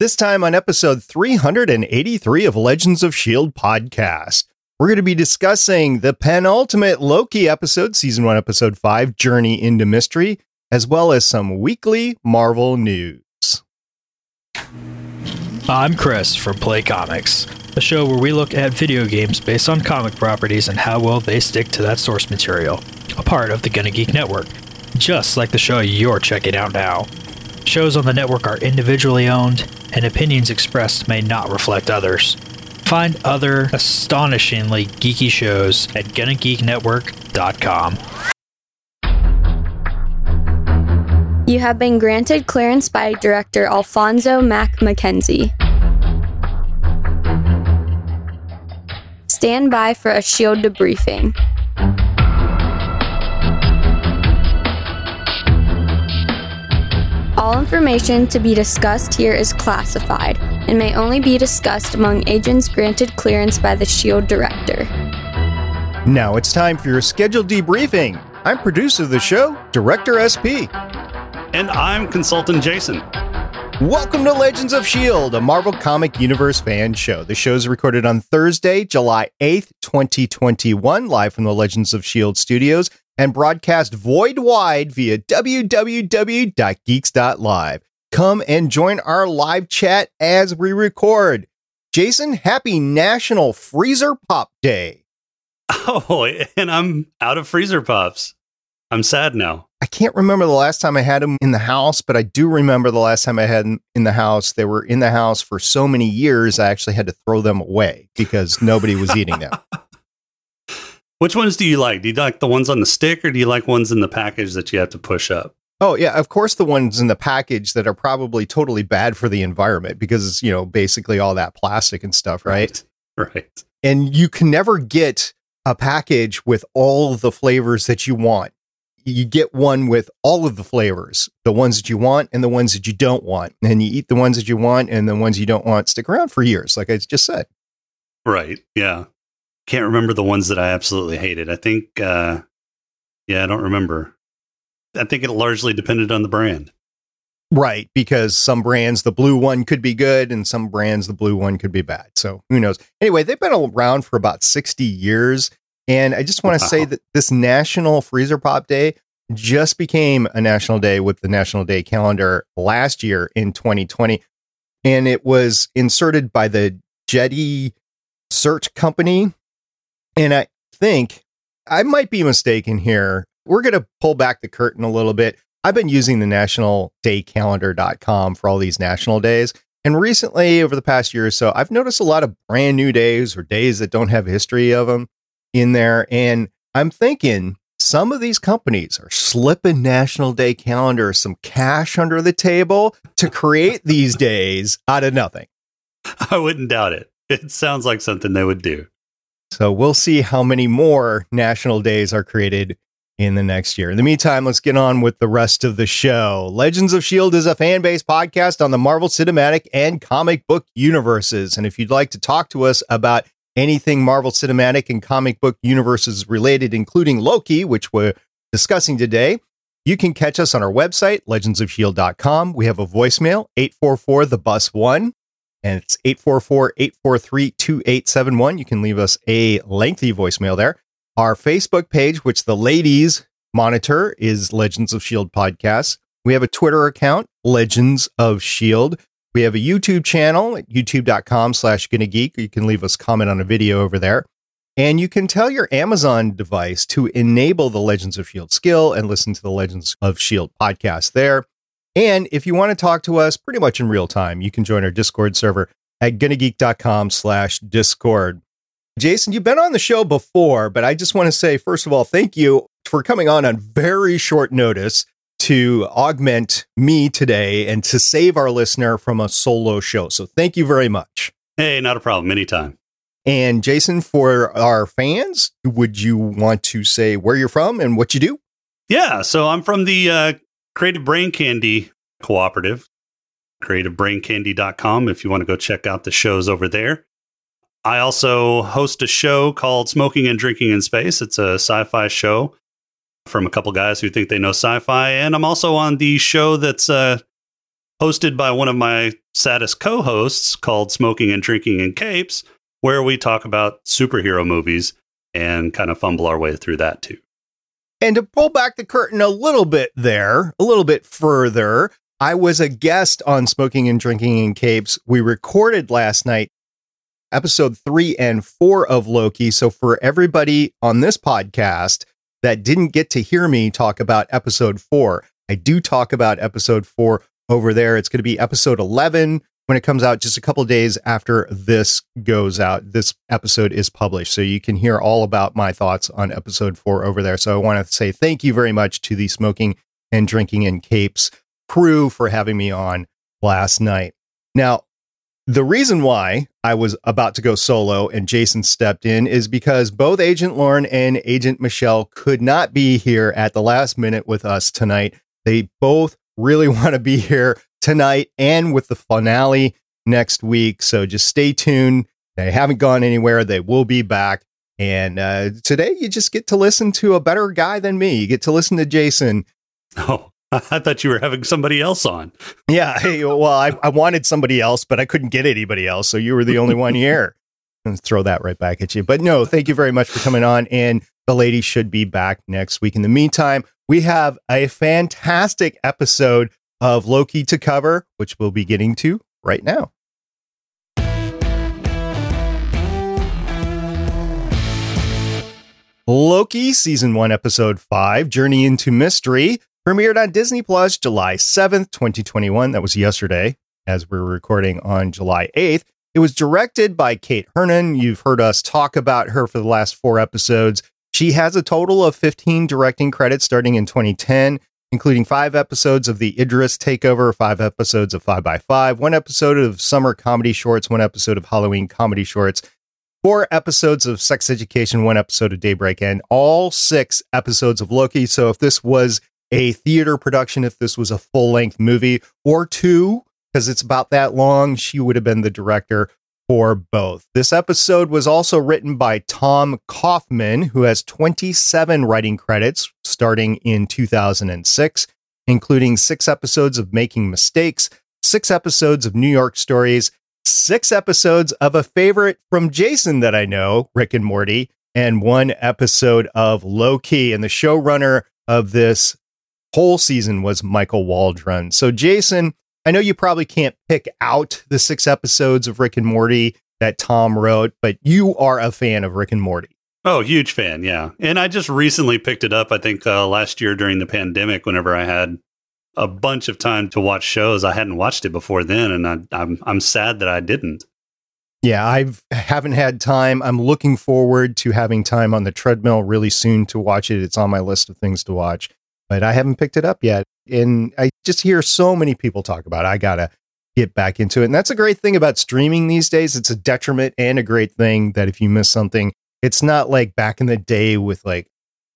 This time on episode 383 of Legends of S.H.I.E.L.D. podcast, we're going to be discussing the penultimate Loki episode, season one, episode five, Journey into Mystery, as well as some weekly Marvel news. I'm Chris from Play Comics, a show where we look at video games based on comic properties and how well they stick to that source material, a part of the Gonna Geek Network, just like the show you're checking out now. Shows on the network are individually owned, and opinions expressed may not reflect others. Find other astonishingly geeky shows at GonnaGeekNetwork.com. You have been granted clearance by director Alphonso Mack Mackenzie. Stand by for a shield debriefing. All information to be discussed here is classified and may only be discussed among agents granted clearance by the SHIELD director. Now it's time for your scheduled debriefing. I'm producer of the show, Director SP. And I'm Consultant Jason. Welcome to Legends of S.H.I.E.L.D., a Marvel Comic Universe fan show. The show is recorded on Thursday, July 8th, 2021, live from the Legends of S.H.I.E.L.D. studios and broadcast void wide via www.geeks.live. Come and join our live chat as we record. Jason, happy National Freezer Pop Day. Oh, and I'm out of freezer pops. I'm sad now. I can't remember the last time I had them in the house, but I do remember the last time I had them in the house. They were in the house for so many years, I actually had to throw them away because nobody was eating them. Which ones do you like? Do you like the ones on the stick or do you like ones in the package that you have to push up? Oh, yeah, of course, the ones in the package that are probably totally bad for the environment because it's, you know, basically all that plastic and stuff, right? Right. right. And you can never get a package with all the flavors that you want. You get one with all of the flavors, the ones that you want and the ones that you don't want. And you eat the ones that you want and the ones you don't want stick around for years, like I just said. Right. Yeah. Can't remember the ones that I absolutely hated. I think, uh, yeah, I don't remember. I think it largely depended on the brand. Right, because some brands, the blue one could be good, and some brands, the blue one could be bad. So who knows? Anyway, they've been around for about 60 years. And I just want to wow. say that this National Freezer Pop Day just became a national day with the National Day calendar last year in 2020. And it was inserted by the Jel Sert Company. And I think I might be mistaken here. We're going to pull back the curtain a little bit. I've been using the nationaldaycalendar.com for all these national days. And recently, over the past year or so, I've noticed a lot of brand new days or days that don't have history of them in there. And I'm thinking some of these companies are slipping National Day calendar some cash under the table to create these days out of nothing. I wouldn't doubt it. It sounds like something they would do. So we'll see how many more national days are created in the next year. In the meantime, let's get on with the rest of the show. Legends of S.H.I.E.L.D. is a fan based podcast on the Marvel Cinematic and comic book universes. And if you'd like to talk to us about anything Marvel Cinematic and comic book universes related, including Loki, which we're discussing today, you can catch us on our website, legendsofshield.com. We have a voicemail, 844 the bus one, and it's 844 843 2871. You can leave us a lengthy voicemail there. Our Facebook page, which the ladies monitor, is Legends of Shield Podcast. We have a Twitter account, Legends of Shield. We have a YouTube channel at youtube.com slash geek. You can leave us comment on a video over there. And you can tell your Amazon device to enable the Legends of Shield skill and listen to the Legends of Shield podcast there. And if you want to talk to us pretty much in real time, you can join our Discord server at gonnageek.com slash Discord. Jason, you've been on the show before, but I just want to say, first of all, thank you for coming on on very short notice to augment me today and to save our listener from a solo show. So thank you very much. Hey, not a problem. Anytime. And Jason, for our fans, would you want to say where you're from and what you do? Yeah. So I'm from the uh, Creative Brain Candy Cooperative, creativebraincandy.com if you want to go check out the shows over there. I also host a show called Smoking and Drinking in Space. It's a sci fi show from a couple guys who think they know sci fi. And I'm also on the show that's uh, hosted by one of my saddest co hosts called Smoking and Drinking in Capes, where we talk about superhero movies and kind of fumble our way through that too. And to pull back the curtain a little bit there, a little bit further, I was a guest on Smoking and Drinking in Capes. We recorded last night episode three and four of Loki. So for everybody on this podcast that didn't get to hear me talk about episode four, I do talk about episode four over there. It's going to be episode 11 when it comes out just a couple days after this goes out. This episode is published. So you can hear all about my thoughts on episode four over there. So I want to say thank you very much to the Smoking and Drinking in Capes crew for having me on last night. Now, the reason why I was about to go solo and Jason stepped in is because both Agent Lauren and Agent Michelle could not be here at the last minute with us tonight. They both really want to be here tonight and with the finale next week. So just stay tuned. They haven't gone anywhere. They will be back. And uh, today you just get to listen to a better guy than me. You get to listen to Jason. Oh, I thought you were having somebody else on. Yeah. Hey, well, I, I wanted somebody else, but I couldn't get anybody else. So you were the only one here. And throw that right back at you. But no, thank you very much for coming on. And the lady should be back next week. In the meantime, we have a fantastic episode of Loki to cover, which we'll be getting to right now. Loki season 1 episode 5 Journey into Mystery premiered on Disney Plus July 7th, 2021. That was yesterday as we're recording on July 8th. It was directed by Kate Herron. You've heard us talk about her for the last 4 episodes. She has a total of 15 directing credits starting in 2010, including five episodes of the Idris Takeover, five episodes of 5 by 5 one episode of Summer Comedy Shorts, one episode of Halloween Comedy Shorts, four episodes of Sex Education, one episode of Daybreak, and all six episodes of Loki. So if this was a theater production, if this was a full length movie or two, because it's about that long, she would have been the director for both. This episode was also written by Tom Kauffman, who has 27 writing credits starting in 2006, including six episodes of Making Mistakes, six episodes of New York Stories, six episodes of a favorite from Jason that I know, Rick and Morty, and one episode of Loki. And the showrunner of this whole season was Michael Waldron. So, Jason, I know you probably can't pick out the six episodes of Rick and Morty that Tom wrote, but you are a fan of Rick and Morty. Oh, huge fan, yeah. And I just recently picked it up. I think uh, last year during the pandemic, whenever I had a bunch of time to watch shows, I hadn't watched it before then, and I, I'm I'm sad that I didn't. Yeah, I haven't had time. I'm looking forward to having time on the treadmill really soon to watch it. It's on my list of things to watch, but I haven't picked it up yet and I just hear so many people talk about it. I gotta get back into it. And that's a great thing about streaming these days. It's a detriment and a great thing that if you miss something, it's not like back in the day with like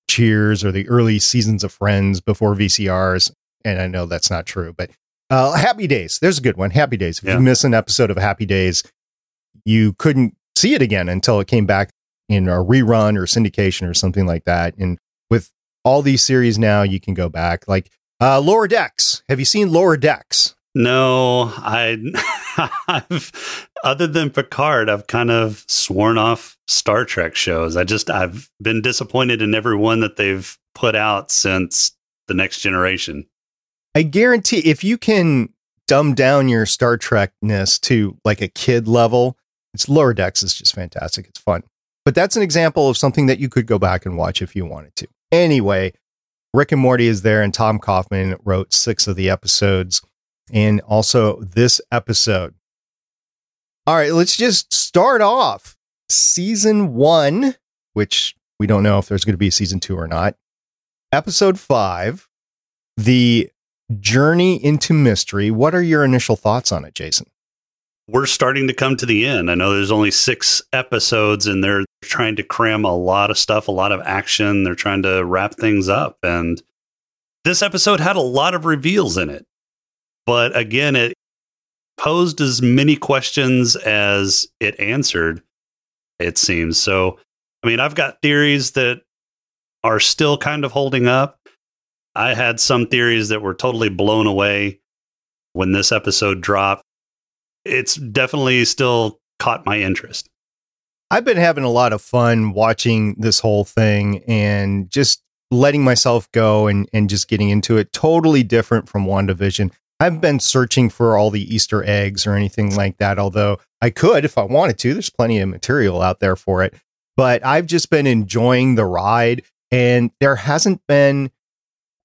Cheers or the early seasons of Friends before VCRs. And I know that's not true, but uh, Happy Days. There's a good one. Happy Days. If yeah. you miss an episode of Happy Days, you couldn't see it again until it came back in a rerun or syndication or something like that. And all these series now, you can go back. Like uh, Lower Decks. Have you seen Lower Decks? No, I, I've other than Picard, I've kind of sworn off Star Trek shows. I just I've been disappointed in every one that they've put out since the Next Generation. I guarantee if you can dumb down your Star Trekness to like a kid level, it's Lower Decks is just fantastic. It's fun. But that's an example of something that you could go back and watch if you wanted to. Anyway, Rick and Morty is there, and Tom Kauffman wrote six of the episodes, and also this episode. All right, let's just start off season one, which we don't know if there's going to be a season two or not. Episode five, the journey into mystery. What are your initial thoughts on it, Jason? We're starting to come to the end. I know there's only six episodes and they're trying to cram a lot of stuff, a lot of action. They're trying to wrap things up. And this episode had a lot of reveals in it. But again, it posed as many questions as it answered, it seems. So, I mean, I've got theories that are still kind of holding up. I had some theories that were totally blown away when this episode dropped, it's definitely still caught my interest. I've been having a lot of fun watching this whole thing and just letting myself go and, and just getting into it. Totally different from WandaVision. I've been searching for all the Easter eggs or anything like that, although I could if I wanted to. There's plenty of material out there for it. But I've just been enjoying the ride, and there hasn't been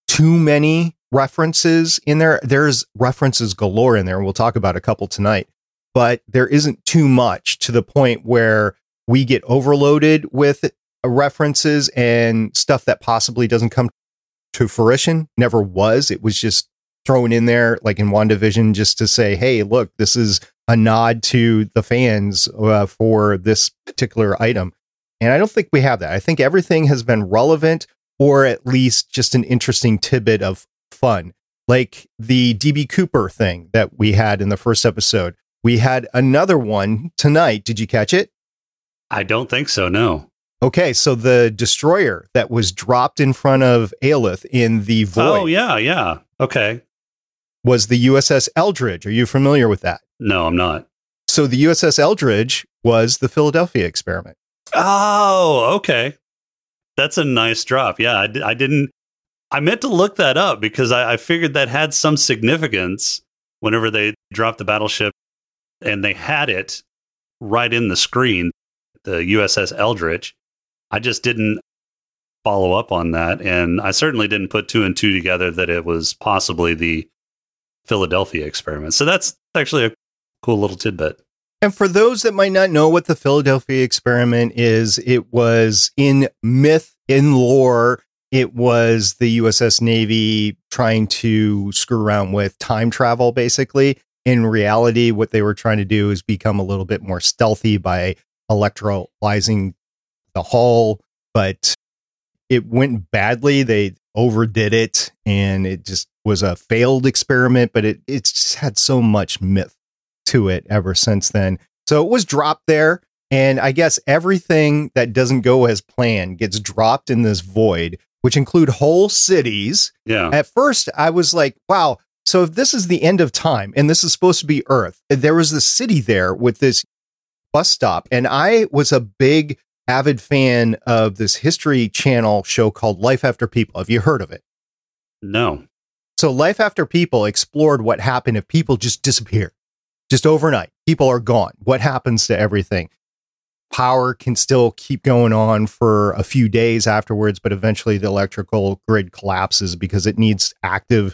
too many references in there. There's references galore in there. We'll talk about a couple tonight, but there isn't too much to the point where we get overloaded with references and stuff that possibly doesn't come to fruition. Never was. It was just thrown in there, like in WandaVision, just to say, hey, look, this is a nod to the fans uh, for this particular item. And I don't think we have that. I think everything has been relevant or at least just an interesting tidbit of fun. Like the DB Cooper thing that we had in the first episode. We had another one tonight. Did you catch it? I don't think so, no. Okay, so the destroyer that was dropped in front of Alioth in the void. Oh, yeah, yeah. Okay. Was the USS Eldridge. Are you familiar with that? No, I'm not. So the USS Eldridge was the Philadelphia experiment. Oh, okay. That's a nice drop. Yeah, I, I didn't. I meant to look that up because I, I figured that had some significance whenever they dropped the battleship and they had it right in the screen, the USS Eldridge. I just didn't follow up on that. And I certainly didn't put two and two together that it was possibly the Philadelphia experiment. So that's actually a cool little tidbit. And for those that might not know what the Philadelphia experiment is, it was in myth, in lore, it was the USS Navy trying to screw around with time travel, basically. In reality, what they were trying to do is become a little bit more stealthy by electrolyzing the hull, but it went badly. They overdid it and it just was a failed experiment, but it, it's just had so much myth to it ever since then. So it was dropped there. And I guess everything that doesn't go as planned gets dropped in this void, which include whole cities. Yeah. At first, I was like, wow. So if this is the end of time and this is supposed to be Earth, there was this city there with this bus stop. And I was a big avid fan of this history channel show called Life After People. Have you heard of it? No. So Life After People explored what happened if people just disappear, just overnight. People are gone. What happens to everything? Power can still keep going on for a few days afterwards, but eventually the electrical grid collapses because it needs active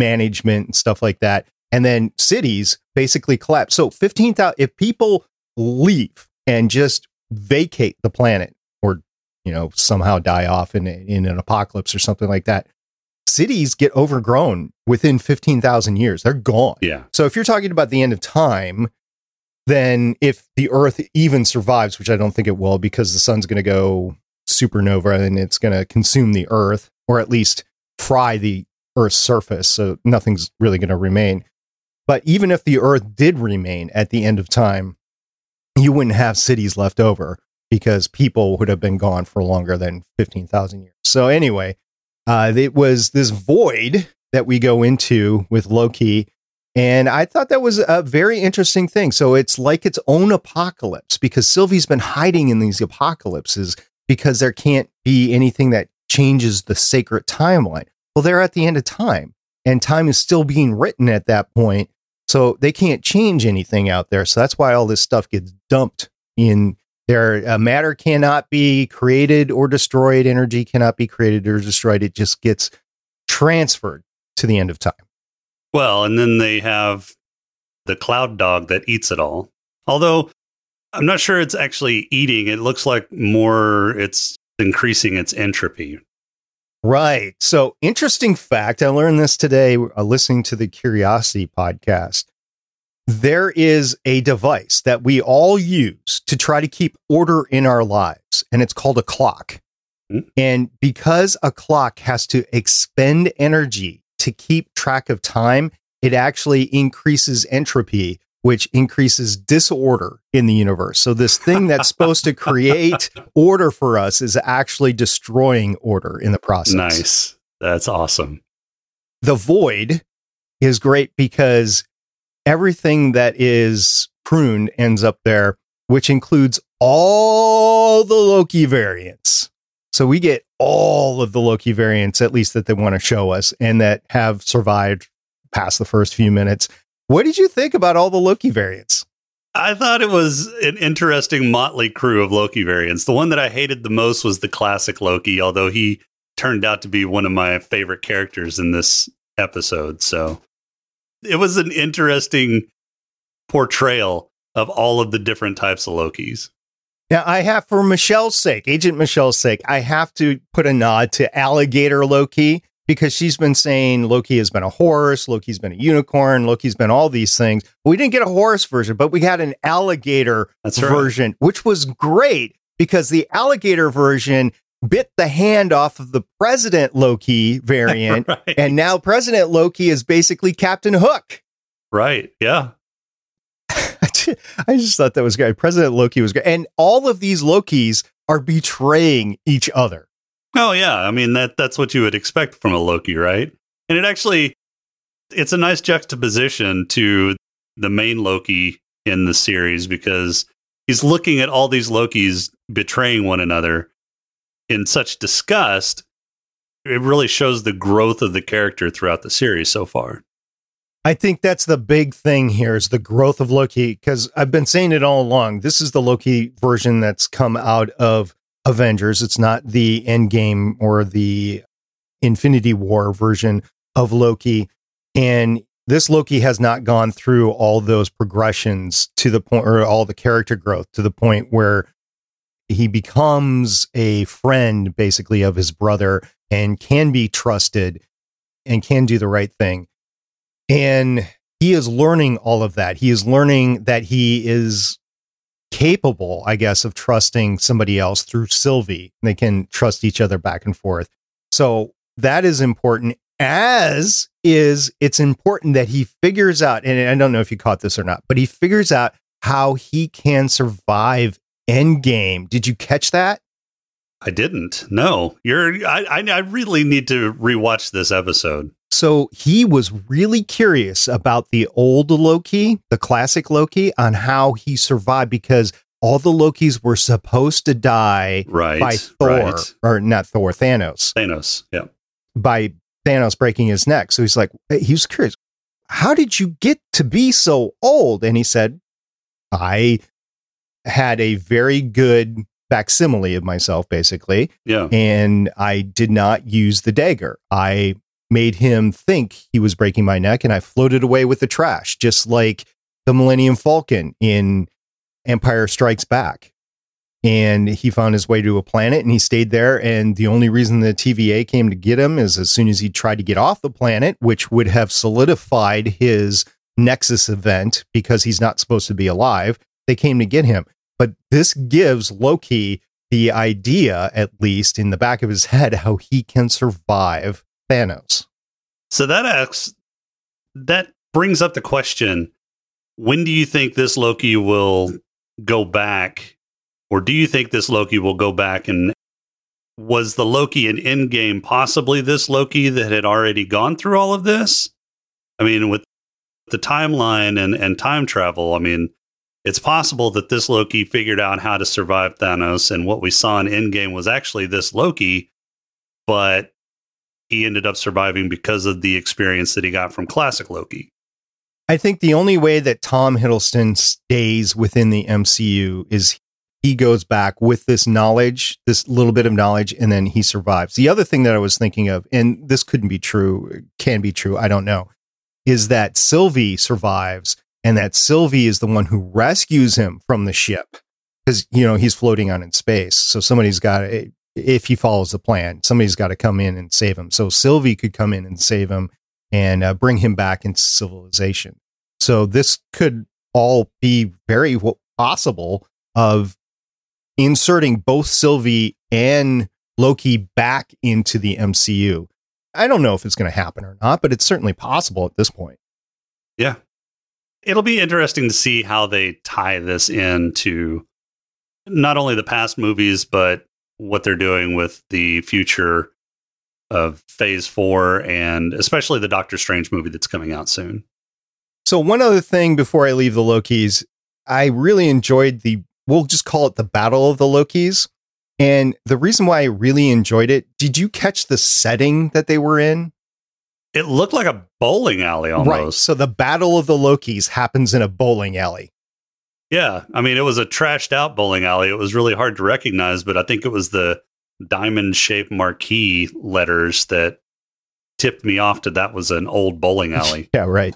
management and stuff like that. And then cities basically collapse. So 15,000, if people leave and just vacate the planet or, you know, somehow die off in, in an apocalypse or something like that, cities get overgrown within 15,000 years. They're gone. Yeah. So if you're talking about the end of time, then if the Earth even survives, which I don't think it will because the sun's going to go supernova and it's going to consume the Earth or at least fry the Earth's surface. So nothing's really going to remain. But even if the Earth did remain at the end of time, you wouldn't have cities left over because people would have been gone for longer than 15,000 years. So, anyway, uh, it was this void that we go into with Loki. And I thought that was a very interesting thing. So, it's like its own apocalypse because Sylvie's been hiding in these apocalypses because there can't be anything that changes the sacred timeline. Well, they're at the end of time, and time is still being written at that point. So they can't change anything out there. So that's why all this stuff gets dumped in there. Uh, matter cannot be created or destroyed. Energy cannot be created or destroyed. It just gets transferred to the end of time. Well, and then they have the cloud dog that eats it all. Although I'm not sure it's actually eating. It looks like more it's increasing its entropy. Right. So, interesting fact I learned this today uh, listening to the Curiosity podcast. There is a device that we all use to try to keep order in our lives, and it's called a clock. Mm. And because a clock has to expend energy to keep track of time, it actually increases entropy, which increases disorder in the universe. So, this thing that's supposed to create order for us is actually destroying order in the process. Nice. That's awesome. The void is great because everything that is pruned ends up there, which includes all the Loki variants. So we get all of the Loki variants, at least that they want to show us and that have survived past the first few minutes. What did you think about all the Loki variants? I thought it was an interesting motley crew of Loki variants. The one that I hated the most was the classic Loki, although he turned out to be one of my favorite characters in this episode. So it was an interesting portrayal of all of the different types of Lokis. Now, I have, for Michelle's sake, Agent Michelle's sake, I have to put a nod to Alligator Loki because she's been saying Loki has been a horse, Loki's been a unicorn, Loki's been all these things. We didn't get a horse version, but we had an alligator That's right. version, which was great because the alligator version bit the hand off of the President Loki variant. right. And now President Loki is basically Captain Hook. right. Yeah. I just thought that was great. President Loki was great. And all of these Lokis are betraying each other. Oh yeah, I mean that that's what you would expect from a Loki, right? And it actually it's a nice juxtaposition to the main Loki in the series because he's looking at all these Lokis betraying one another in such disgust. It really shows the growth of the character throughout the series so far. I think that's the big thing here is the growth of Loki because I've been saying it all along. This is the Loki version that's come out of Avengers. It's not the Endgame or the Infinity War version of Loki. And this Loki has not gone through all those progressions to the point or all the character growth to the point where he becomes a friend basically of his brother and can be trusted and can do the right thing. And he is learning all of that. He is learning that he is capable, I guess, of trusting somebody else through Sylvie. They can trust each other back and forth. So that is important, as is it's important that he figures out, and I don't know if you caught this or not, but he figures out how he can survive Endgame. Did you catch that? I didn't. No, you're. I. I, really need to rewatch this episode. So he was really curious about the old Loki, the classic Loki, on how he survived because all the Lokis were supposed to die Right. by Thor, Right. or not Thor, Thanos, Thanos. Yeah. by Thanos breaking his neck. So he's like, he was curious, how did you get to be so old? And he said, I had a very good facsimile of myself, basically Yeah. and I did not use the dagger. I made him think he was breaking my neck and I floated away with the trash, just like the Millennium Falcon in Empire Strikes Back. And he found his way to a planet and he stayed there. And the only reason the TVA came to get him is as soon as he tried to get off the planet, which would have solidified his Nexus event because he's not supposed to be alive, they came to get him. But this gives Loki the idea, at least in the back of his head, how he can survive Thanos. So that asks, that brings up the question: When do you think this Loki will go back, or do you think this Loki will go back and was the Loki in Endgame possibly this Loki that had already gone through all of this? I mean, with the timeline and and time travel, I mean, it's possible that this Loki figured out how to survive Thanos, and what we saw in Endgame was actually this Loki, but he ended up surviving because of the experience that he got from classic Loki. I think the only way that Tom Hiddleston stays within the MCU is he goes back with this knowledge, this little bit of knowledge, and then he survives. The other thing that I was thinking of, and this couldn't be true, can be true, I don't know, is that Sylvie survives and that Sylvie is the one who rescues him from the ship because, you know, he's floating on in space. So somebody's got to, if he follows the plan, somebody's got to come in and save him. So Sylvie could come in and save him and uh, bring him back into civilization. So this could all be very w- possible of inserting both Sylvie and Loki back into the MCU. I don't know if it's going to happen or not, but it's certainly possible at this point. Yeah. It'll be interesting to see how they tie this into not only the past movies, but what they're doing with the future of Phase Four, and especially the Doctor Strange movie that's coming out soon. So one other thing before I leave the Lokis, I really enjoyed the we'll just call it the Battle of the Lokis. And the reason why I really enjoyed it, did you catch the setting that they were in? It looked like a bowling alley almost. Right. So the Battle of the Lokis happens in a bowling alley. Yeah. I mean, it was a trashed out bowling alley. It was really hard to recognize, but I think it was the diamond shaped marquee letters that tipped me off to that was an old bowling alley. yeah, right.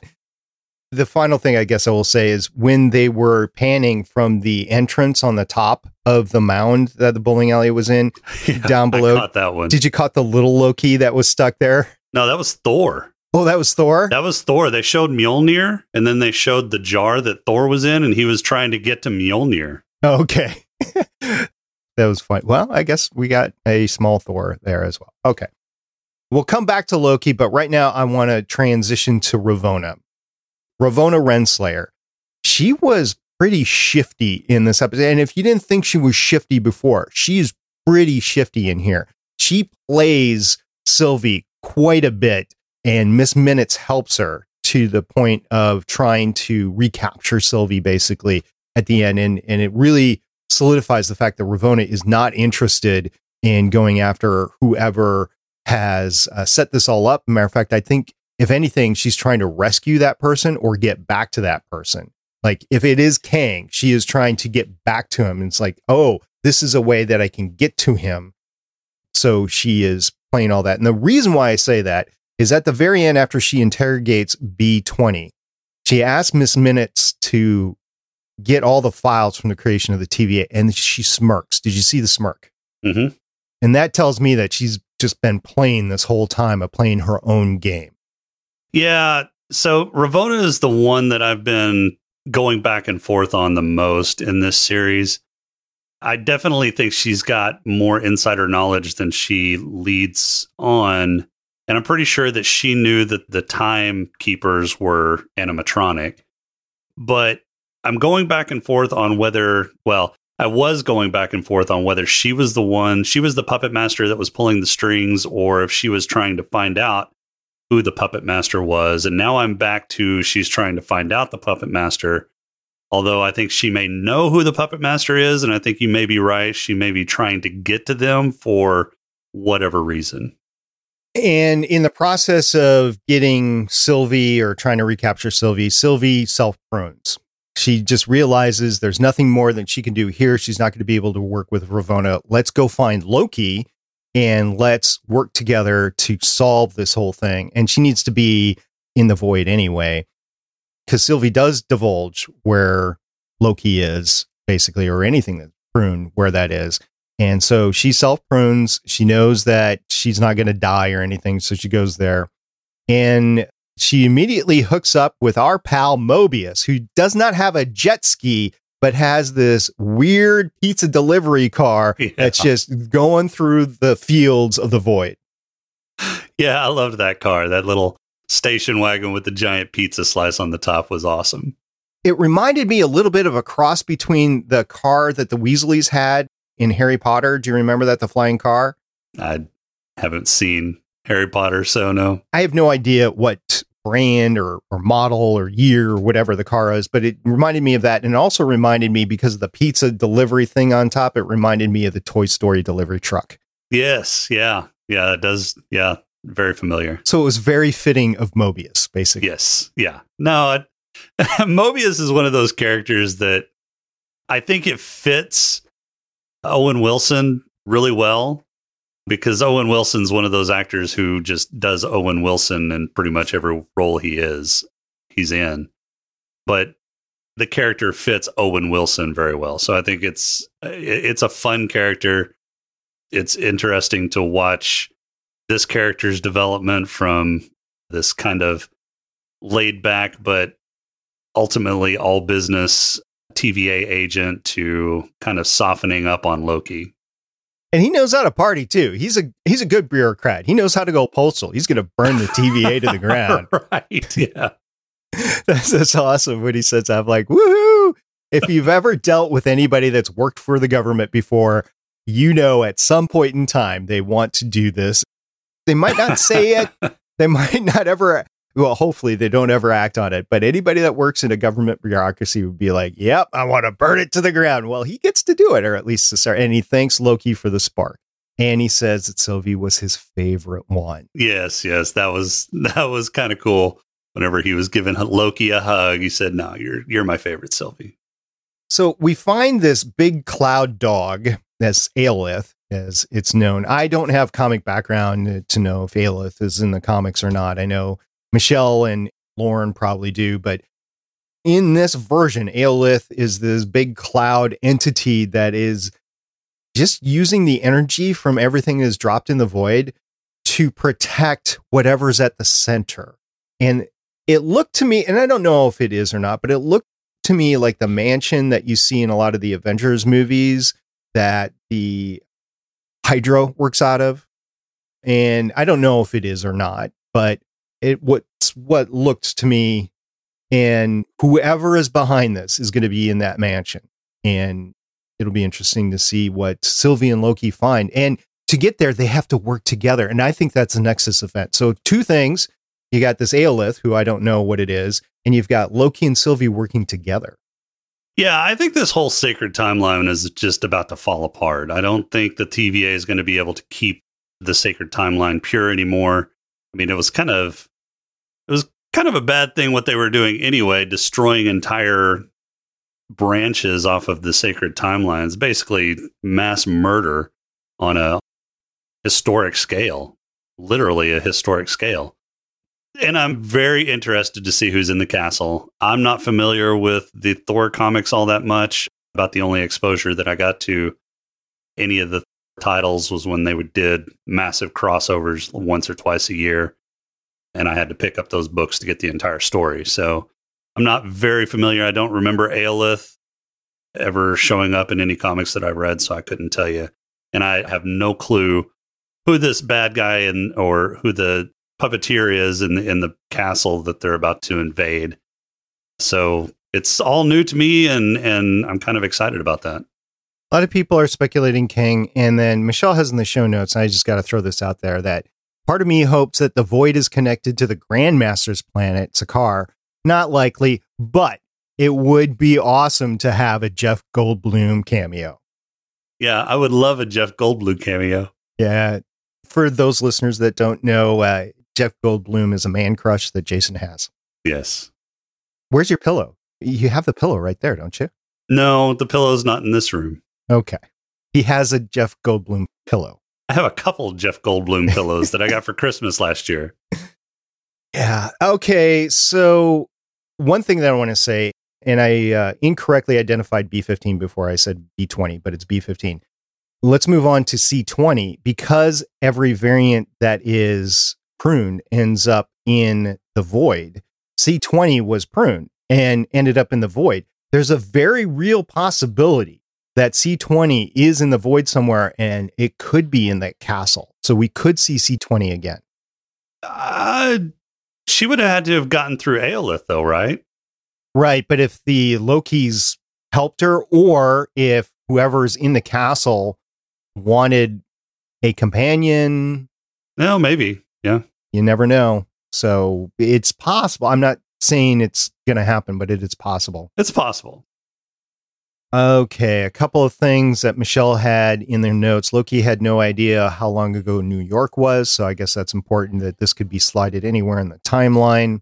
The final thing I guess I will say is when they were panning from the entrance on the top of the mound that the bowling alley was in yeah, down below. That one. Did you caught the little Loki that was stuck there? No, that was Thor. Oh, that was Thor? That was Thor. They showed Mjolnir and then they showed the jar that Thor was in and he was trying to get to Mjolnir. Okay. that was fun. Well, I guess we got a small Thor there as well. Okay. We'll come back to Loki, but right now I want to transition to Ravonna, Ravonna Renslayer. She was pretty shifty in this episode. And if you didn't think she was shifty before, she's pretty shifty in here. She plays Sylvie quite a bit, and Miss Minutes helps her to the point of trying to recapture Sylvie basically at the end. And, and it really solidifies the fact that Ravonna is not interested in going after whoever has uh, set this all up. Matter of fact, I think if anything, she's trying to rescue that person or get back to that person. Like if it is Kang, she is trying to get back to him. And it's like, oh, this is a way that I can get to him. So she is playing all that. And the reason why I say that is at the very end, after she interrogates B20, she asks Miss Minutes to get all the files from the creation of the TVA and she smirks. Did you see the smirk? Mm-hmm. And that tells me that she's just been playing this whole time of playing her own game. Yeah. So Ravonna is the one that I've been going back and forth on the most in this series. I definitely think she's got more insider knowledge than she leads on. And I'm pretty sure that she knew that the timekeepers were animatronic. But I'm going back and forth on whether, well, I was going back and forth on whether she was the one, she was the puppet master that was pulling the strings, or if she was trying to find out who the puppet master was. And now I'm back to she's trying to find out the puppet master. Although I think she may know who the puppet master is, and I think you may be right. She may be trying to get to them for whatever reason. And in the process of getting Sylvie or trying to recapture Sylvie, Sylvie self prunes. She just realizes there's nothing more that she can do here. She's not going to be able to work with Ravonna. Let's go find Loki and let's work together to solve this whole thing. And she needs to be in the void anyway, because Sylvie does divulge where Loki is, basically, or anything that's pruned where that is. And so she self prunes. She knows that she's not going to die or anything. So she goes there. And she immediately hooks up with our pal Mobius, who does not have a jet ski, but has this weird pizza delivery car yeah. that's just going through the fields of the void. Yeah, I loved that car. That little station wagon with the giant pizza slice on the top was awesome. It reminded me a little bit of a cross between the car that the Weasleys had in Harry Potter. Do you remember that, the flying car? I haven't seen Harry Potter, so no. I have no idea what brand or, or model or year or whatever the car is, but it reminded me of that. And it also reminded me because of the pizza delivery thing on top, it reminded me of the Toy Story delivery truck. Yes. Yeah. Yeah. It does. Yeah. Very familiar. So it was very fitting of Mobius, basically. Yes. Yeah. No, it, Mobius is one of those characters that I think it fits Owen Wilson really well because Owen Wilson's one of those actors who just does Owen Wilson in pretty much every role he is he's in. But the character fits Owen Wilson very well. So I think it's it's a fun character. It's interesting to watch this character's development from this kind of laid back but ultimately all business TVA agent to kind of softening up on Loki and he knows how to party too. He's a he's a good bureaucrat. He knows how to go postal. He's going to burn the TVA to the ground. right? Yeah, that's, that's awesome. When he says, "I'm like, woohoo!" If you've ever dealt with anybody that's worked for the government before, you know at some point in time they want to do this. They might not say it. they might not ever. Well, hopefully they don't ever act on it. But anybody that works in a government bureaucracy would be like, "Yep, I want to burn it to the ground." Well, he gets to do it, or at least to start. And he thanks Loki for the spark. And he says that Sylvie was his favorite one. Yes, yes, that was that was kind of cool. Whenever he was giving Loki a hug, he said, "No, you're you're my favorite, Sylvie." So we find this big cloud dog, that's Alioth, as it's known. I don't have comic background to know if Alioth is in the comics or not. I know Michelle and Lauren probably do, but in this version, Alioth is this big cloud entity that is just using the energy from everything that is dropped in the void to protect whatever's at the center. And it looked to me, and I don't know if it is or not, but it looked to me like the mansion that you see in a lot of the Avengers movies that the Hydra works out of. And I don't know if it is or not, but it what's what looked to me and whoever is behind this is going to be in that mansion. And it'll be interesting to see what Sylvie and Loki find. And to get there, they have to work together. And I think that's a Nexus event. So two things. You got this Alioth, who I don't know what it is, and you've got Loki and Sylvie working together. Yeah, I think this whole sacred timeline is just about to fall apart. I don't think the TVA is going to be able to keep the sacred timeline pure anymore. I mean, it was kind of it was kind of a bad thing what they were doing anyway, destroying entire branches off of the sacred timelines, basically mass murder on a historic scale, literally a historic scale. And I'm very interested to see who's in the castle. I'm not familiar with the Thor comics all that much. About the only exposure that I got to any of the titles was when they would did massive crossovers once or twice a year. And I had to pick up those books to get the entire story. So I'm not very familiar. I don't remember Alioth ever showing up in any comics that I read, so I couldn't tell you. And I have no clue who this bad guy and or who the puppeteer is in the, in the castle that they're about to invade. So it's all new to me, and and I'm kind of excited about that. A lot of people are speculating Kang, and then Michelle has in the show notes. I just got to throw this out there that part of me hopes that the void is connected to the Grandmaster's planet, Sakaar. Not likely, but it would be awesome to have a Jeff Goldblum cameo. Yeah, I would love a Jeff Goldblum cameo. Yeah. For those listeners that don't know, uh, Jeff Goldblum is a man crush that Jason has. Yes. Where's your pillow? You have the pillow right there, don't you? No, the pillow's not in this room. Okay. He has a Jeff Goldblum pillow. I have a couple Jeff Goldblum pillows that I got for Christmas last year. Yeah. Okay. So, one thing that I want to say, and I uh, incorrectly identified B15 before I said B20, but it's B15. Let's move on to C20 because every variant that is pruned ends up in the void. C20 was pruned and ended up in the void. There's a very real possibility that C20 is in the void somewhere and it could be in that castle. So we could see C20 again. Uh, she would have had to have gotten through Alioth, though, right? Right. But if the Loki's helped her, or if whoever's in the castle wanted a companion. No, maybe. Yeah. You never know. So it's possible. I'm not saying it's going to happen, but it is possible. It's possible. Okay, a couple of things that Michelle had in their notes. Loki had no idea how long ago New York was, so I guess that's important that this could be slided anywhere in the timeline.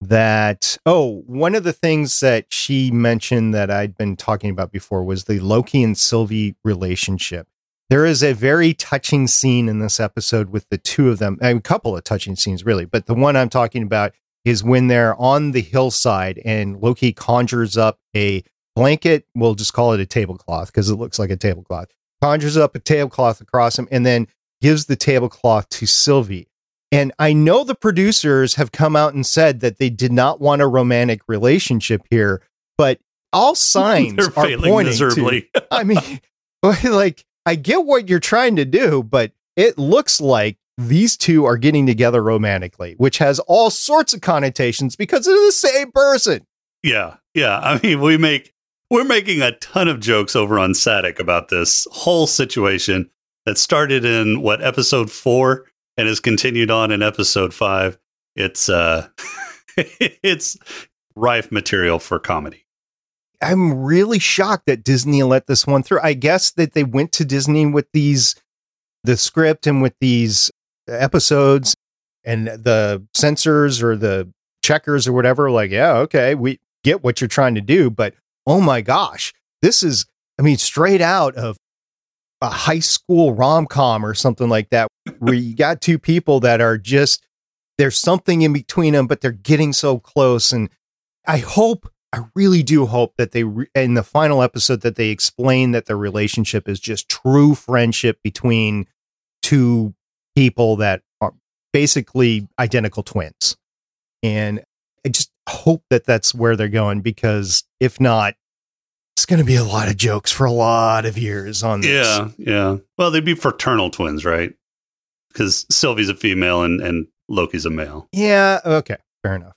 That, oh, one of the things that she mentioned that I'd been talking about before was the Loki and Sylvie relationship. There is a very touching scene in this episode with the two of them, a couple of touching scenes, really, but the one I'm talking about is when they're on the hillside and Loki conjures up a blanket, we'll just call it a tablecloth because it looks like a tablecloth, conjures up a tablecloth across him and then gives the tablecloth to Sylvie. And I know the producers have come out and said that they did not want a romantic relationship here, but all signs are pointing miserably. to. I mean, like I get what you're trying to do, but it looks like these two are getting together romantically, which has all sorts of connotations because they're the same person. Yeah, yeah. I mean, we make we're making a ton of jokes over on Satic about this whole situation that started in what episode four and has continued on in episode five. It's uh, it's rife material for comedy. I'm really shocked that Disney let this one through. I guess that they went to Disney with these, the script and with these episodes and the censors or the checkers or whatever. Like, yeah, okay, we get what you're trying to do, but oh my gosh, this is, I mean, straight out of a high school rom com or something like that, where you got two people that are just, there's something in between them, but they're getting so close. And I hope, I really do hope that they, re- in the final episode, that they explain that the relationship is just true friendship between two people that are basically identical twins. And I just hope that that's where they're going because if not, it's going to be a lot of jokes for a lot of years on this. Yeah, yeah. Well, they'd be fraternal twins, right? Because Sylvie's a female and, and Loki's a male. Yeah. Okay. Fair enough.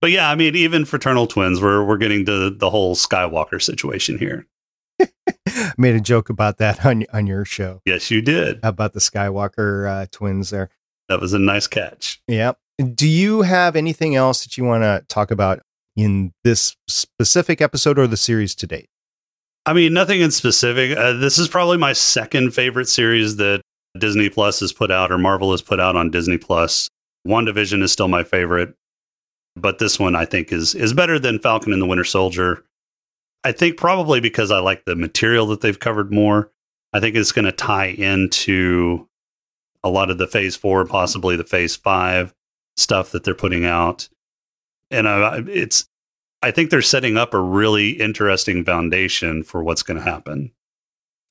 But yeah, I mean, even fraternal twins, we're we're getting to the whole Skywalker situation here. I made a joke about that on on your show Yes, you did. about the Skywalker uh, twins there. That was a nice catch. Yep. Do you have anything else that you want to talk about in this specific episode or the series to date? I mean, nothing in specific. Uh, this is probably my second favorite series that Disney Plus has put out or Marvel has put out on Disney Plus. WandaVision is still my favorite, but this one I think is is better than Falcon and the Winter Soldier. I think probably because I like the material that they've covered more. I think it's going to tie into a lot of the Phase Four, possibly the Phase Five stuff that they're putting out, and uh, it's I think they're setting up a really interesting foundation for what's going to happen.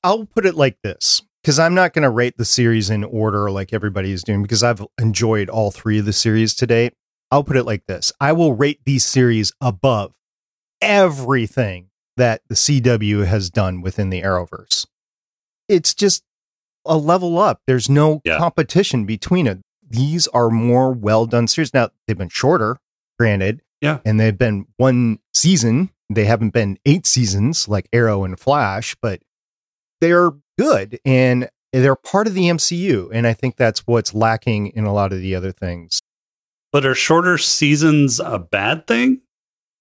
I'll put it like this because I'm not going to rate the series in order like everybody is doing because I've enjoyed all three of the series to date. I'll put it like this I will rate these series above everything that the CW has done within the Arrowverse. It's just a level up. There's no Yeah. competition between it. These are more well done series. Now, they've been shorter, granted. Yeah. And they've been one season. They haven't been eight seasons like Arrow and Flash, but they're good and they're part of the MCU. And I think that's what's lacking in a lot of the other things. But are shorter seasons a bad thing?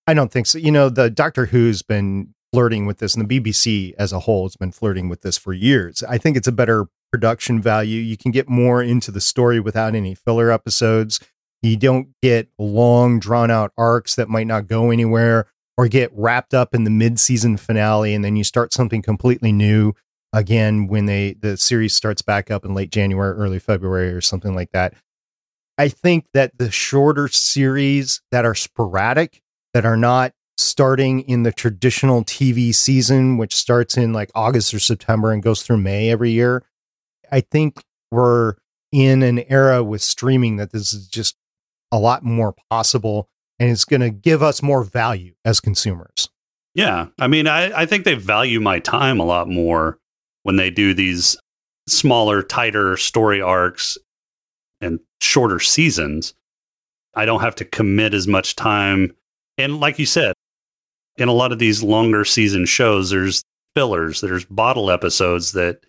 I don't think so. You know, the Doctor Who's been flirting with this, and the BBC as a whole has been flirting with this for years. I think it's a better production value. You can get more into the story without any filler episodes. You don't get long, drawn out arcs that might not go anywhere or get wrapped up in the mid season finale, and then you start something completely new again when they the series starts back up in late January, early February, or something like that. I think that the shorter series that are sporadic, that are not starting in the traditional TV season, which starts in like August or September and goes through May every year, I think we're in an era with streaming that this is just a lot more possible and it's going to give us more value as consumers. Yeah. I mean, I, I think they value my time a lot more when they do these smaller, tighter story arcs and shorter seasons. I don't have to commit as much time. And like you said, in a lot of these longer season shows, there's fillers, there's bottle episodes that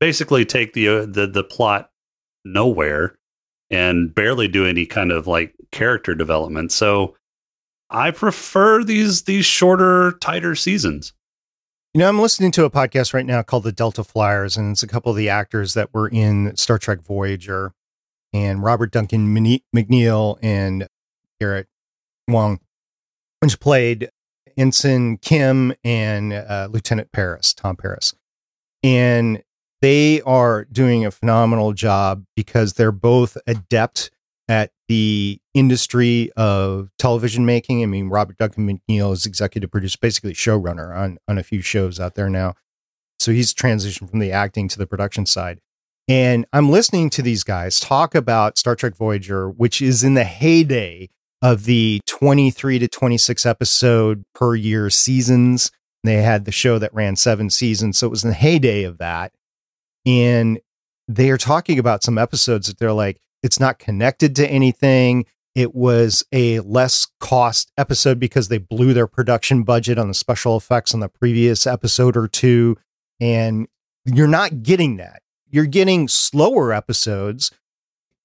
basically take the uh, the the plot nowhere and barely do any kind of like character development. So I prefer these these shorter, tighter seasons. You know, I'm listening to a podcast right now called The Delta Flyers, and it's a couple of the actors that were in Star Trek Voyager and Robert Duncan McNeil and Garrett Wong, which played Ensign Kim and uh, Lieutenant Paris, Tom Paris. And they are doing a phenomenal job because they're both adept at the industry of television making. I mean, Robert Duncan McNeil is executive producer, basically showrunner on on a few shows out there now. So he's transitioned from the acting to the production side. And I'm listening to these guys talk about Star Trek Voyager, which is in the heyday of the 23 to 26 episode per year seasons. They had the show that ran seven seasons. So it was in the heyday of that. And they are talking about some episodes that they're like, it's not connected to anything. It was a less cost episode because they blew their production budget on the special effects on the previous episode or two. And you're not getting that. You're getting slower episodes.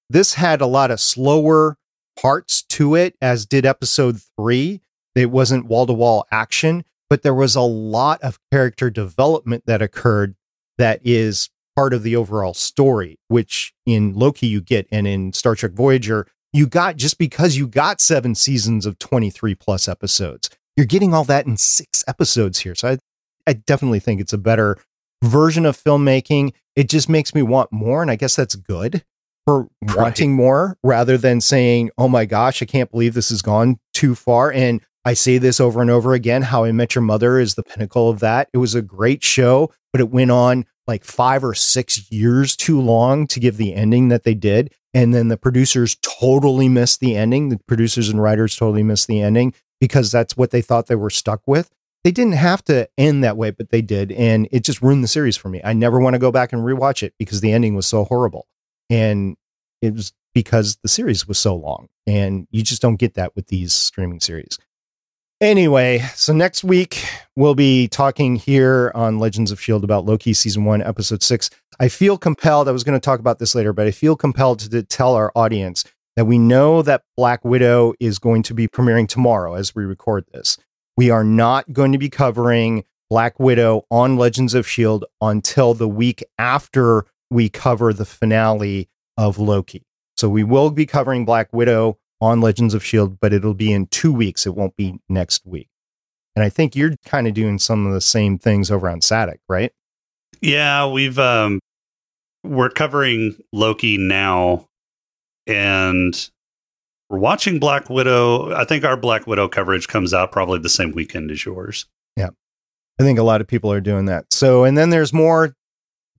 this had a lot of slower parts to it, as did episode three. It wasn't wall to wall action, but there was a lot of character development that occurred that is part of the overall story, which in Loki you get, and in Star Trek Voyager, you got just because you got seven seasons of 23 plus episodes. You're getting all that in six episodes here. So I, I definitely think it's a better version of filmmaking. It just makes me want more. And I guess that's good for right. wanting more rather than saying, oh my gosh, I can't believe this has gone too far. And I say this over and over again How I Met Your Mother is the pinnacle of that. It was a great show, but it went on like five or six years too long to give the ending that they did. And then the producers totally missed the ending. The producers and writers totally missed the ending because that's what they thought they were stuck with. They didn't have to end that way, but they did. And it just ruined the series for me. I never want to go back and rewatch it because the ending was so horrible. And it was because the series was so long. And you just don't get that with these streaming series. Anyway, so next week we'll be talking here on Legends of S.H.I.E.L.D. about Loki season one, episode six. I feel compelled, I was going to talk about this later, but I feel compelled to, to tell our audience that we know that Black Widow is going to be premiering tomorrow as we record this. We are not going to be covering Black Widow on Legends of S.H.I.E.L.D. until the week after we cover the finale of Loki. So we will be covering Black Widow on Legends of S.H.I.E.L.D., but it'll be in two weeks. It won't be next week. And I think you're kind of doing some of the same things over on Satic, right? Yeah, we've um we're covering Loki now and we're watching Black Widow. I think our Black Widow coverage comes out probably the same weekend as yours. Yeah. I think a lot of people are doing that. So, and then there's more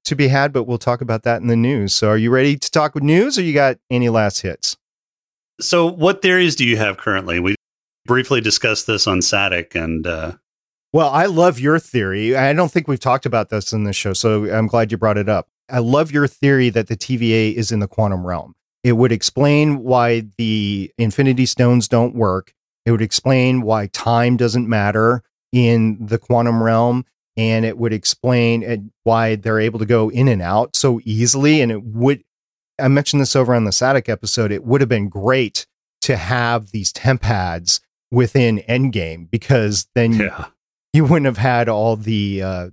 to be had, but we'll talk about that in the news. So, are you ready to talk with news or you got any last hits? So, what theories do you have currently? We briefly discussed this on Satic, and uh, well, I love your theory. I don't think we've talked about this in this show, so I'm glad you brought it up. I love your theory that the TVA is in the quantum realm. It would explain why the Infinity Stones don't work. It would explain why time doesn't matter in the quantum realm. And it would explain uh, why they're able to go in and out so easily. And it would, I mentioned this over on the Satic episode. It would have been great to have these TemPads within Endgame because then yeah. you, wouldn't have had all the uh,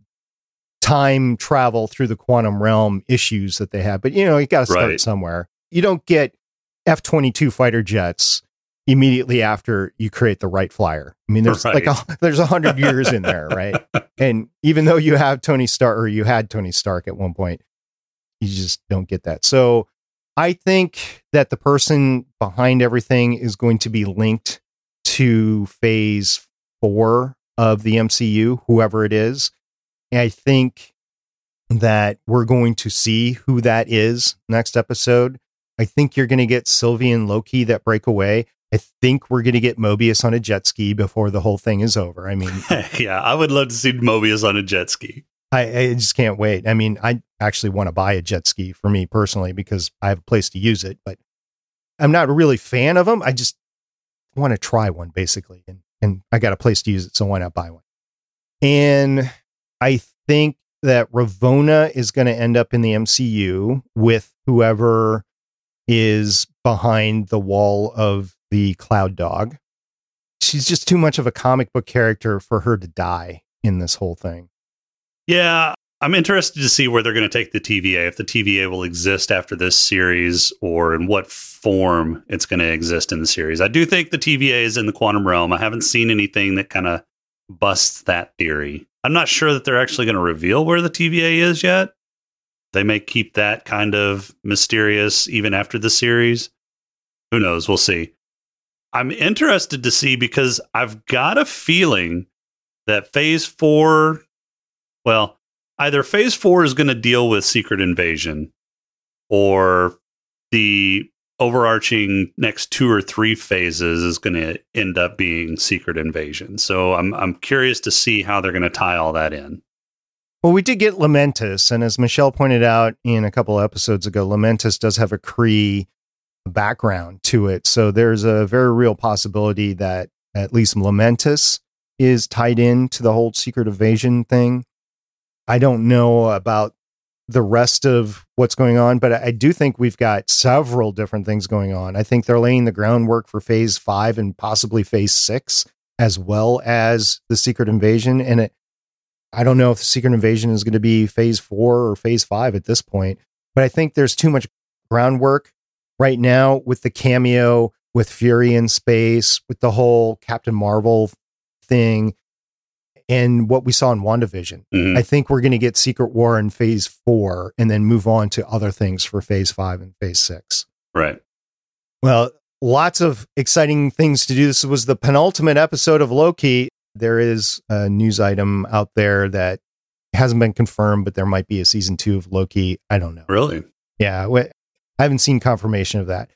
time travel through the quantum realm issues that they have. But you know, you got to start right. somewhere. You don't get F twenty two fighter jets immediately after you create the Wright Flyer. I mean, there's right. like a, there's a hundred years in there, right? And even though you have Tony Stark or you had Tony Stark at one point, you just don't get that. So I think that the person behind everything is going to be linked to phase four of the MCU, whoever it is. And I think that we're going to see who that is next episode. I think you're going to get Sylvie and Loki that break away. I think we're going to get Mobius on a jet ski before the whole thing is over. I mean, yeah, I would love to see Mobius on a jet ski. I, I just can't wait. I mean, I actually want to buy a jet ski for me personally because I have a place to use it, but I'm not a really fan of them. I just want to try one basically. And, and I got a place to use it. So why not buy one? And I think that Ravonna is going to end up in the MCU with whoever is behind the wall of the Cloud Dog. She's just too much of a comic book character for her to die in this whole thing. Yeah, I'm interested to see where they're going to take the TVA, if the TVA will exist after this series or in what form it's going to exist in the series. I do think the TVA is in the quantum realm. I haven't seen anything that kind of busts that theory. I'm not sure that they're actually going to reveal where the TVA is yet. They may keep that kind of mysterious even after the series. Who knows? We'll see. I'm interested to see because I've got a feeling that phase four, well, either phase four is going to deal with secret invasion or the overarching next two or three phases is going to end up being secret invasion. So I'm I'm curious to see how they're going to tie all that in. Well, we did get Lamentis, and as Michelle pointed out in a couple episodes ago, Lamentis does have a Kree background to it. So there's a very real possibility that at least Lamentis is tied in to the whole secret invasion thing. I don't know about the rest of what's going on, but I do think we've got several different things going on. I think they're laying the groundwork for phase five and possibly phase six, as well as the secret invasion. And it, I don't know if the secret invasion is going to be phase four or phase five at this point, but I think there's too much groundwork right now with the cameo, with Fury in space, with the whole Captain Marvel thing and what we saw in WandaVision. Mhm. I think we're going to get Secret War in phase four and then move on to other things for phase five and phase six. Right. Well, lots of exciting things to do. This was the penultimate episode of Loki. There is a news item out there that hasn't been confirmed, but there might be a season two of Loki. I don't know. Really? Yeah, I haven't seen confirmation of that.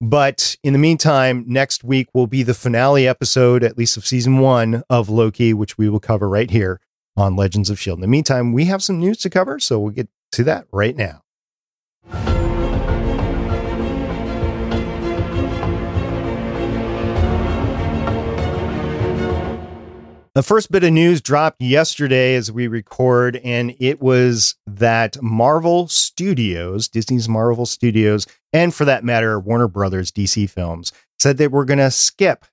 But in the meantime, next week will be the finale episode, at least of season one of Loki, which we will cover right here on Legends of S.H.I.E.L.D. In the meantime, we have some news to cover, so we'll get to that right now. The first bit of news dropped yesterday as we record, and it was that Marvel Studios, Disney's Marvel Studios, and for that matter, Warner Brothers DC Films, said they were going to skip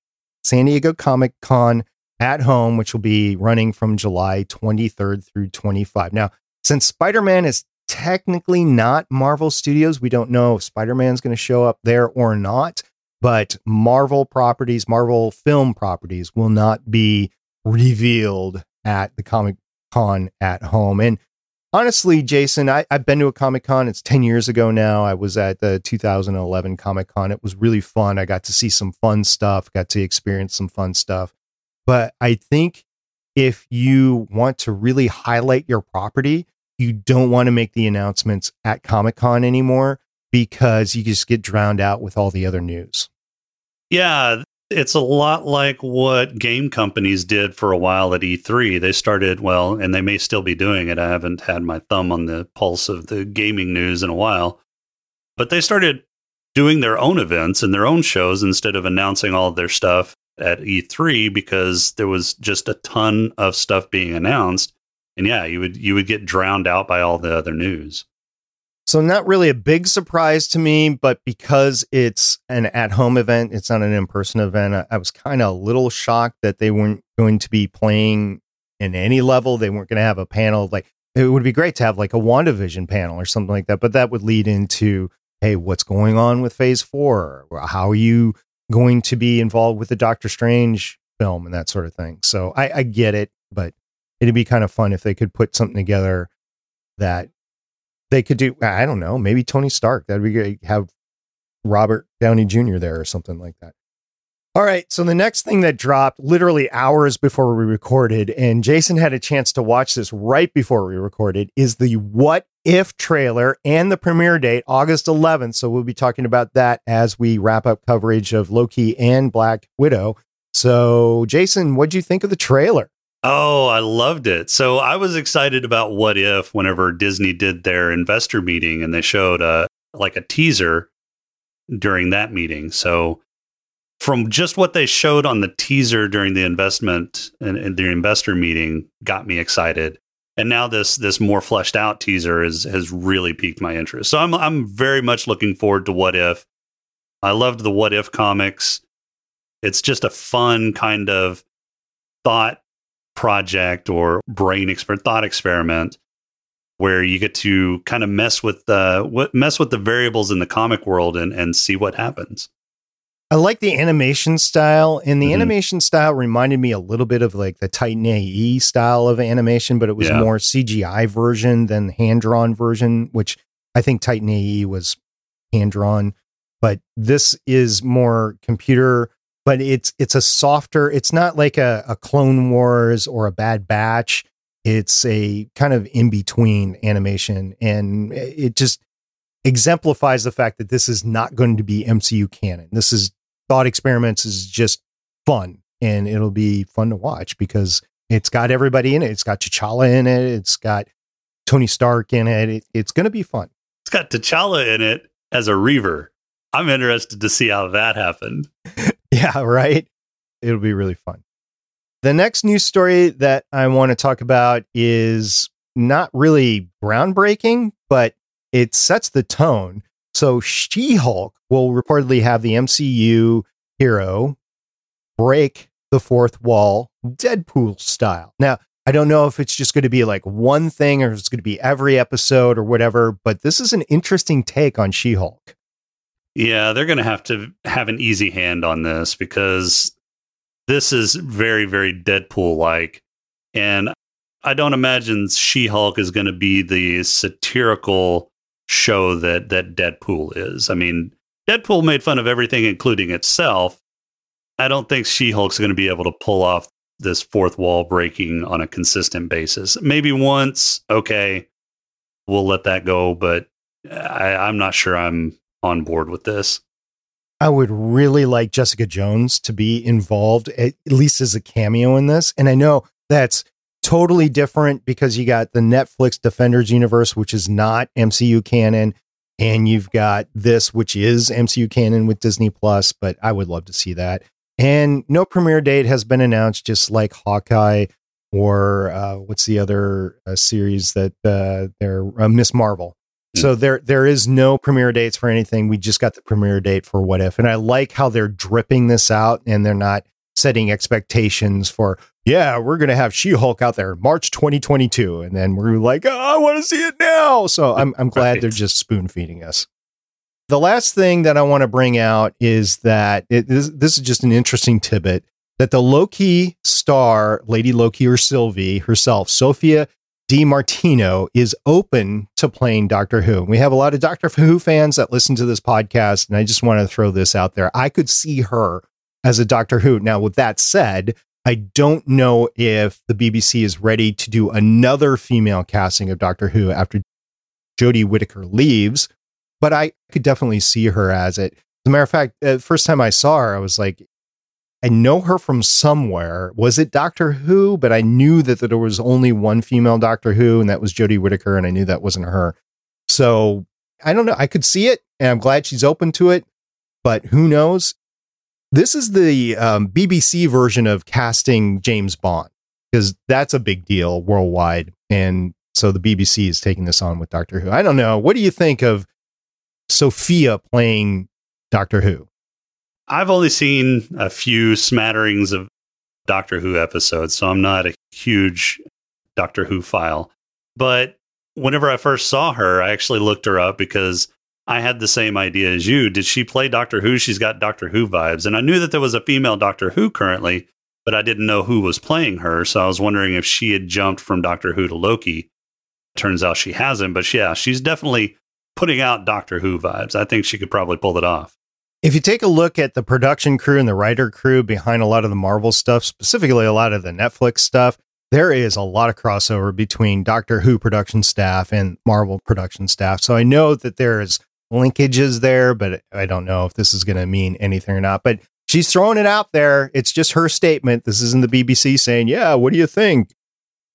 San Diego Comic Con at home, which will be running from July 23rd through 25. Now, since Spider Man is technically not Marvel Studios, we don't know if Spider Man's going to show up there or not, but Marvel properties, Marvel film properties will not be revealed at the Comic Con at home. And honestly, Jason, I, I've been to a Comic Con. It's 10 years ago now. I was at the 2011 Comic Con. It was really fun. I got to see some fun stuff, got to experience some fun stuff. But I think if you want to really highlight your property, you don't want to make the announcements at Comic Con anymore because you just get drowned out with all the other news. Yeah, it's a lot like what game companies did for a while at E3. They started, well, and they may still be doing it. I haven't had my thumb on the pulse of the gaming news in a while, but they started doing their own events and their own shows instead of announcing all of their stuff at E3 because there was just a ton of stuff being announced. And yeah, you would you would get drowned out by all the other news. So not really a big surprise to me, but because it's an at-home event, it's not an in-person event. I, I was kind of a little shocked that they weren't going to be playing in any level. They weren't going to have a panel. Like it would be great to have like a WandaVision panel or something like that, but that would lead into, hey, what's going on with Phase Four? How are you going to be involved with the Doctor Strange film and that sort of thing? So I, I get it, but it'd be kind of fun if they could put something together that they could do i don't know maybe tony stark that'd be have robert downey jr there or something like that. All right so the next thing that dropped literally hours before we recorded and jason had a chance to watch this right before we recorded is the what if trailer and the premiere date august 11th so we'll be talking about that as we wrap up coverage of loki and black widow. So jason what do you think of the trailer Oh, I loved it. So I was excited about What If whenever Disney did their investor meeting and they showed uh, like a teaser during that meeting. So from just what they showed on the teaser during the investment and, and the investor meeting got me excited. And now this this more fleshed out teaser is has really piqued my interest. So I'm I'm very much looking forward to What If. I loved the What If comics. It's just a fun kind of thought project or brain experiment, thought experiment, where you get to kind of mess with the what mess with the variables in the comic world and and see what happens. I like the animation style, and the Mhm. animation style reminded me a little bit of like the Titan AE style of animation, but it was Yeah. more CGI version than hand drawn version, which I think Titan AE was hand drawn, but this is more computer. But it's it's a softer. It's not like a, a Clone Wars or a Bad Batch. It's a kind of in between animation, and it just exemplifies the fact that this is not going to be MCU canon. This is thought experiments is just fun and it'll be fun to watch because it's got everybody in it. It's got T'Challa in it. It's got Tony Stark in it. it it's going to be fun. It's got T'Challa in it as a Reaver. I'm interested to see how that happened. Yeah, right. It'll be really fun. The next news story that I want to talk about is not really groundbreaking, but it sets the tone. So She Hulk will reportedly have the MCU hero break the fourth wall Deadpool style. Now, I don't know if it's just going to be like one thing or it's going to be every episode or whatever, but this is an interesting take on She Hulk. Yeah, they're going to have to have an easy hand on this because this is very, very Deadpool like. And I don't imagine She Hulk is going to be the satirical show that, that Deadpool is. I mean, Deadpool made fun of everything, including itself. I don't think She Hulk's going to be able to pull off this fourth wall breaking on a consistent basis. Maybe once, okay, we'll let that go, but I, I'm not sure I'm on board with this. I would really like Jessica Jones to be involved, at least as a cameo in this. And I know that's totally different because you got the Netflix Defenders universe, which is not MCU canon, and you've got this, which is MCU canon with Disney Plus. But I would love to see that. And no premiere date has been announced, just like Hawkeye or uh, what's the other uh, series that uh, they're uh, Miss Marvel. Mm. So there there is no premiere dates for anything. We just got the premiere date for What If, and I like how they're dripping this out, and they're not setting expectations for yeah we're gonna have She Hulk out there March 2022, and then we're like oh, I want to see it now. So I'm I'm glad right. they're just spoon feeding us. The last thing that I want to bring out is that it, this, this is just an interesting tidbit that the Loki star, Lady Loki or Sylvie herself, Sophia Di Martino, is open to playing Doctor Who. We have a lot of Doctor Who fans that listen to this podcast, and I just want to throw this out there. I could see her as a Doctor Who. Now, with that said, I don't know if the BBC is ready to do another female casting of Doctor Who after Jodie Whittaker leaves but I could definitely see her as it. As a matter of fact, the first time I saw her, I was like, I know her from somewhere. Was it Doctor Who? But I knew that, that there was only one female Doctor Who, and that was Jodie Whittaker, and I knew that wasn't her. So I don't know. I could see it, and I'm glad she's open to it. But who knows? This is the um, BBC version of casting James Bond because that's a big deal worldwide, and so the BBC is taking this on with Doctor Who. I don't know. What do you think of Sophia playing Doctor Who? I've only seen a few smatterings of Doctor Who episodes, so I'm not a huge Doctor Who file. But whenever I first saw her, I actually looked her up because I had the same idea as you. Did she play Doctor Who? She's got Doctor Who vibes. And I knew that there was a female Doctor Who currently, but I didn't know who was playing her. So I was wondering if she had jumped from Doctor Who to Loki. Turns out she hasn't. But yeah, she's definitely putting out Doctor Who vibes. I think she could probably pull it off. If you take a look at the production crew and the writer crew behind a lot of the Marvel stuff, specifically a lot of the Netflix stuff, there is a lot of crossover between Doctor Who production staff and Marvel production staff. So I know that there's linkages there, but I don't know if this is going to mean anything or not. But she's throwing it out there. It's just her statement. This isn't the BBC saying, Yeah, what do you think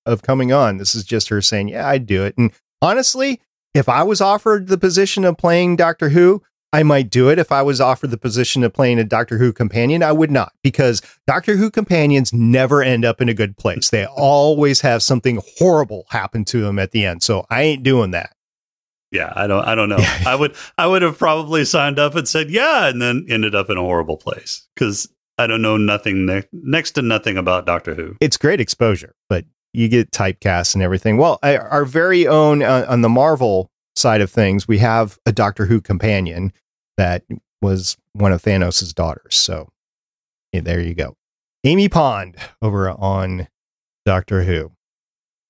of coming on? This is just her saying, Yeah, I'd do it. And honestly, if I was offered the position of playing Doctor Who, I might do it. If I was offered the position of playing a Doctor Who companion, I would not because Doctor Who companions never end up in a good place. They always have something horrible happen to them at the end. So I ain't doing that. Yeah, I don't I don't know. I would I would have probably signed up and said yeah and then ended up in a horrible place cuz I don't know nothing ne- next to nothing about Doctor Who. It's great exposure, but you get typecast and everything. Well, our very own uh, on the Marvel side of things, we have a Doctor Who companion that was one of Thanos' daughters. So yeah, there you go. Amy Pond over on Doctor Who.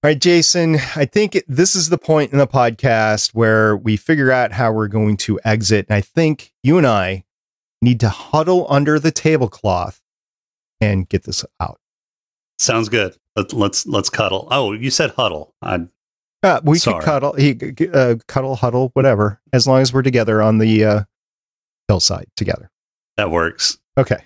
All right, Jason, I think this is the point in the podcast where we figure out how we're going to exit. And I think you and I need to huddle under the tablecloth and get this out. Sounds good. Let, let's let's cuddle. Oh, you said huddle. I uh, we sorry. could cuddle, he, uh, cuddle, huddle, whatever, as long as we're together on the uh, hillside together. That works. Okay.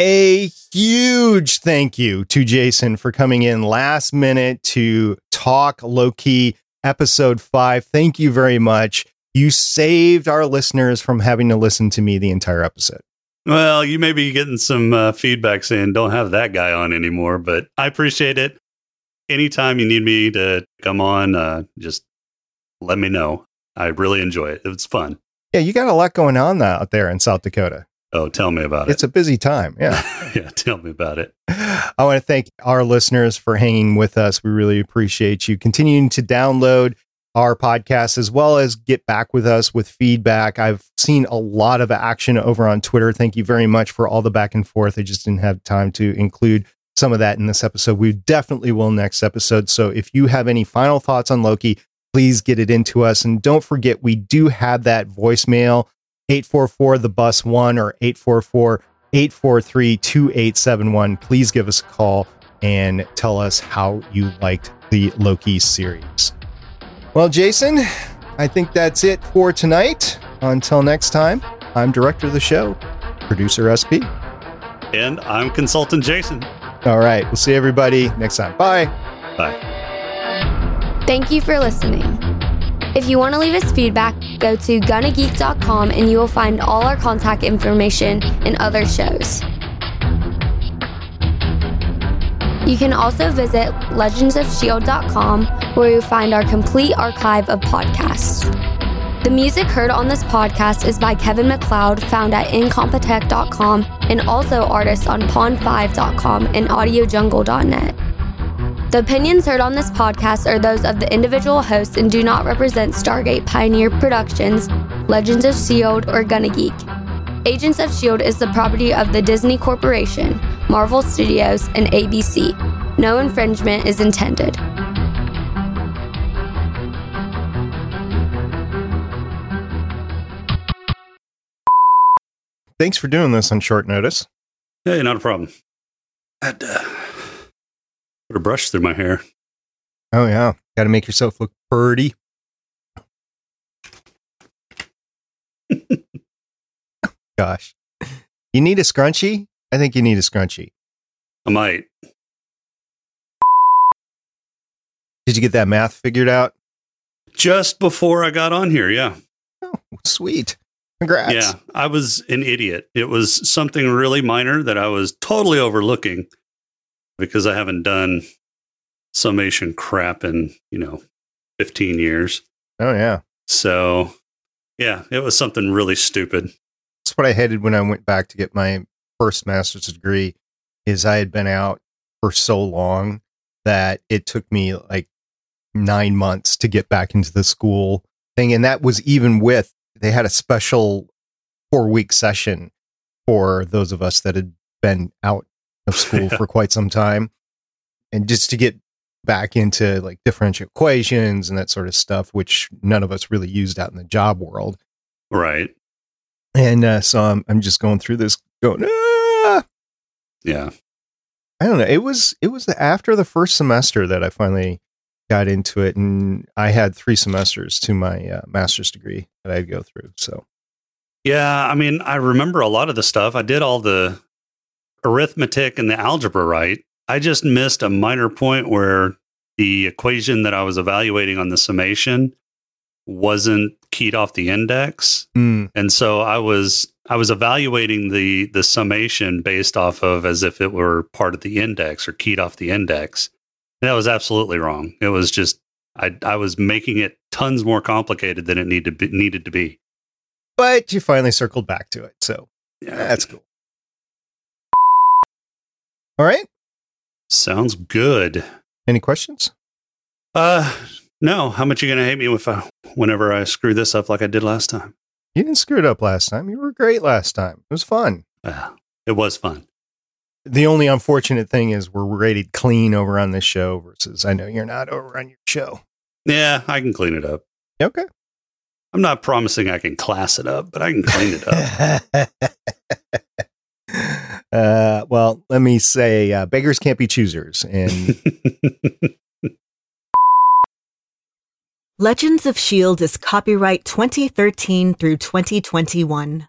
A huge thank you to Jason for coming in last minute to talk Loki episode five. Thank you very much. you saved our listeners from having to listen to me the entire episode. Well, you may be getting some uh, feedback saying don't have that guy on anymore, but I appreciate it. Anytime you need me to come on, uh, just let me know. I really enjoy it. It's fun. Yeah, you got a lot going on out there in South Dakota. Oh, tell me about it. It's a busy time. Yeah. yeah, tell me about it. I want to thank our listeners for hanging with us. We really appreciate you continuing to download our podcast as well as get back with us with feedback. I've seen a lot of action over on Twitter. Thank you very much for all the back and forth. I just didn't have time to include some of that in this episode. We definitely will next episode. So if you have any final thoughts on Loki, please get it into us. And don't forget, we do have that voicemail 844 the bus one or 844 843 2871. Please give us a call and tell us how you liked the Loki series. Well, Jason, I think that's it for tonight. Until next time, I'm director of the show, producer SP. And I'm consultant Jason. All right, we'll see everybody next time. Bye. Bye. Thank you for listening. If you want to leave us feedback, go to gonnageek.com and you will find all our contact information and other shows. You can also visit legendsofshield.com where you'll find our complete archive of podcasts. The music heard on this podcast is by Kevin MacLeod, found at incompetech.com, and also artists on pond5.com and audiojungle.net. The opinions heard on this podcast are those of the individual hosts and do not represent Stargate Pioneer Productions, Legends of S.H.I.E.L.D., or Gonna Geek. Agents of S.H.I.E.L.D. is the property of the Disney Corporation, Marvel Studios, and ABC. No infringement is intended. Thanks for doing this on short notice. Hey, not a problem. I had to put a brush through my hair. Oh, yeah. Got to make yourself look pretty. Gosh. You need a scrunchie? I think you need a scrunchie. I might. Did you get that math figured out? Just before I got on here, yeah. Oh, sweet. Congrats. Yeah, I was an idiot. It was something really minor that I was totally overlooking because I haven't done summation crap in, you know, 15 years. Oh, yeah. So, yeah, it was something really stupid. That's what I headed when I went back to get my first master's degree is I had been out for so long that it took me like nine months to get back into the school thing. And that was even with, they had a special four week session for those of us that had been out of school for quite some time. And just to get back into like differential equations and that sort of stuff, which none of us really used out in the job world. Right. And uh, so I'm, I'm just going through this going, ah! Yeah. I don't know. It was it was after the first semester that I finally got into it, and I had three semesters to my uh, master's degree that I'd go through. So Yeah, I mean, I remember a lot of the stuff. I did all the arithmetic and the algebra right. I just missed a minor point where the equation that I was evaluating on the summation wasn't keyed off the index. mm, And so I was I was evaluating the the summation based off of as if it were part of the index or keyed off the index. And that was absolutely wrong. It was just I I was making it tons more complicated than it needed to be, needed to be. but you finally circled back to it, so Yeah, that's cool. All right. sounds good. Any questions? Uh, no. How much are you gonna hate me if I, whenever I screw this up like I did last time? You didn't screw it up last time. You were great last time. It was fun. Uh, it was fun. The only unfortunate thing is we're rated clean over on this show versus I know you're not over on your show. Yeah, I can clean it up. Okay. I'm not promising I can class it up, but I can clean it up. uh, well, let me say, uh, beggars can't be choosers, and Legends of S.H.I.E.L.D. is copyright 2013 through 2021.